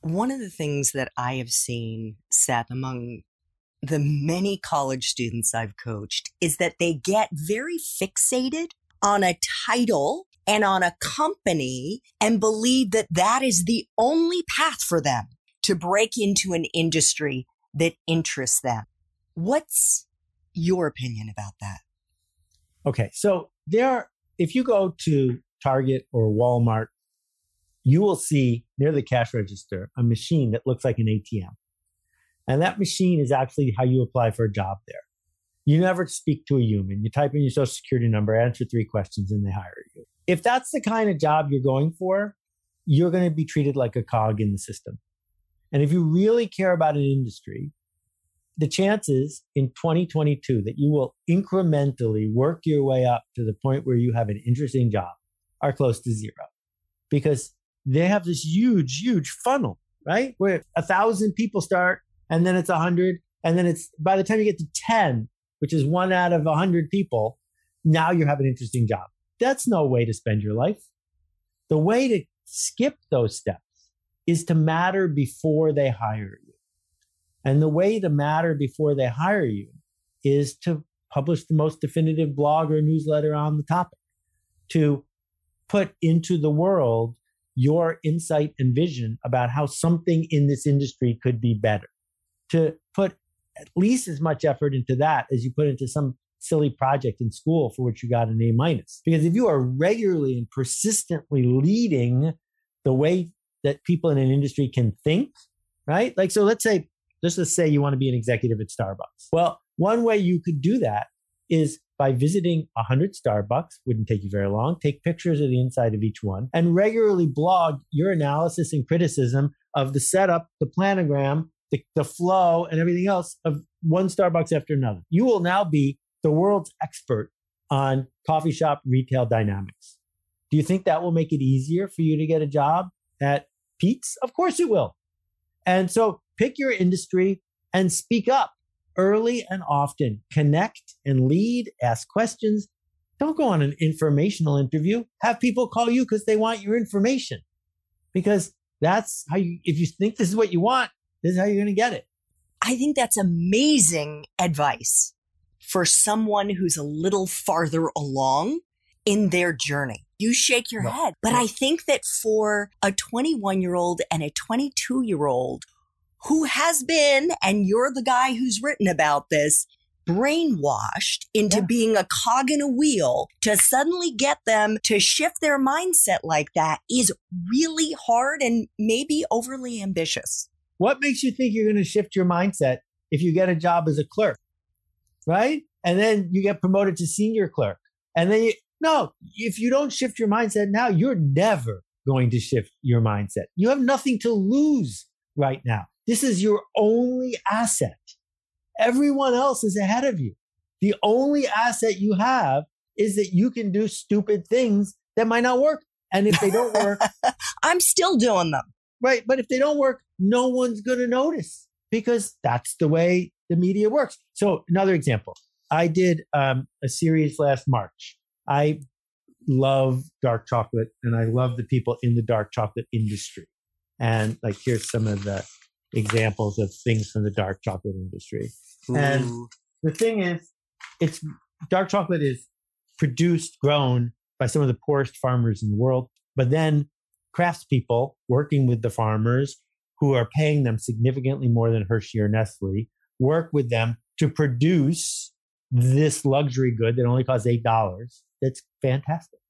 one of the things that I have seen, Seth, among the many college students I've coached is that they get very fixated on a title and on a company and believe that that is the only path for them to break into an industry that interests them. What's your opinion about that? Okay. So there if you go to Target or Walmart you will see near the cash register a machine that looks like an ATM. And that machine is actually how you apply for a job there. You never speak to a human. You type in your social security number, answer three questions, and they hire you. If that's the kind of job you're going for, you're going to be treated like a cog in the system. And if you really care about an industry, the chances in 2022 that you will incrementally work your way up to the point where you have an interesting job are close to zero. Because they have this huge, huge funnel, right? Where a thousand people start and then it's a hundred. And then it's by the time you get to 10, which is one out of a hundred people, now you have an interesting job. That's no way to spend your life. The way to skip those steps is to matter before they hire you. And the way to matter before they hire you is to publish the most definitive blog or newsletter on the topic, to put into the world your insight and vision about how something in this industry could be better. To put at least as much effort into that as you put into some silly project in school for which you got an A minus. Because if you are regularly and persistently leading the way that people in an industry can think, right? Like, so let's say, let's just say you want to be an executive at Starbucks. Well, one way you could do that is by visiting 100 Starbucks, wouldn't take you very long, take pictures of the inside of each one, and regularly blog your analysis and criticism of the setup, the planogram, the, the flow, and everything else of one Starbucks after another. You will now be the world's expert on coffee shop retail dynamics. Do you think that will make it easier for you to get a job at Peet's? Of course it will. And so pick your industry and speak up early and often. Connect and lead, ask questions. Don't go on an informational interview. Have people call you because they want your information. Because that's how you, if you think this is what you want, this is how you're going to get it. I think that's amazing advice for someone who's a little farther along in their journey. You shake your no, head. But. I think that for a 21 year old and a 22 year old who has been, and you're the guy who's written about this, brainwashed into yeah. being a cog in a wheel to suddenly get them to shift their mindset like that is really hard and maybe overly ambitious. What makes you think you're going to shift your mindset if you get a job as a clerk? Right? And then you get promoted to senior clerk. And then you, no, if you don't shift your mindset now, you're never going to shift your mindset. You have nothing to lose right now. This is your only asset. Everyone else is ahead of you. The only asset you have is that you can do stupid things that might not work. And if they don't work, I'm still doing them. right? But if they don't work, no one's going to notice because that's the way the media works. So, another example I did um, a series last March. I love dark chocolate and I love the people in the dark chocolate industry. And like, here's some of the examples of things from the dark chocolate industry. Ooh. And the thing is, it's dark chocolate is produced, grown by some of the poorest farmers in the world, but then craftspeople working with the farmers who are paying them significantly more than Hershey or Nestle work with them to produce this luxury good that only costs $8. That's fantastic.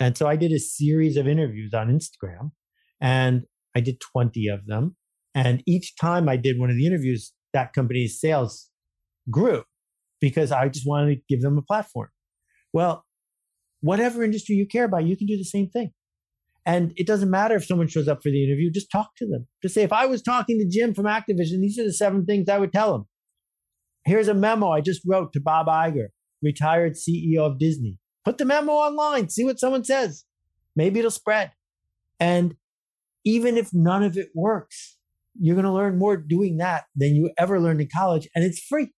And so I did a series of interviews on Instagram and I did 20 of them. And each time I did one of the interviews, that company's sales grew because I just wanted to give them a platform. Well, whatever industry you care about, you can do the same thing. And it doesn't matter if someone shows up for the interview, just talk to them. Just say, if I was talking to Jim from Activision, these are the seven things I would tell him. Here's a memo I just wrote to Bob Iger, retired CEO of Disney. Put the memo online, see what someone says. Maybe it'll spread. And even if none of it works, you're going to learn more doing that than you ever learned in college, and it's free.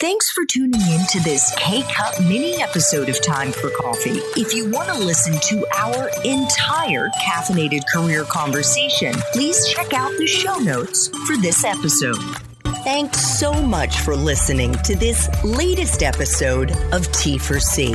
Thanks for tuning in to this K Cup mini episode of Time for Coffee. If you want to listen to our entire caffeinated career conversation, please check out the show notes for this episode. Thanks so much for listening to this latest episode of T for C.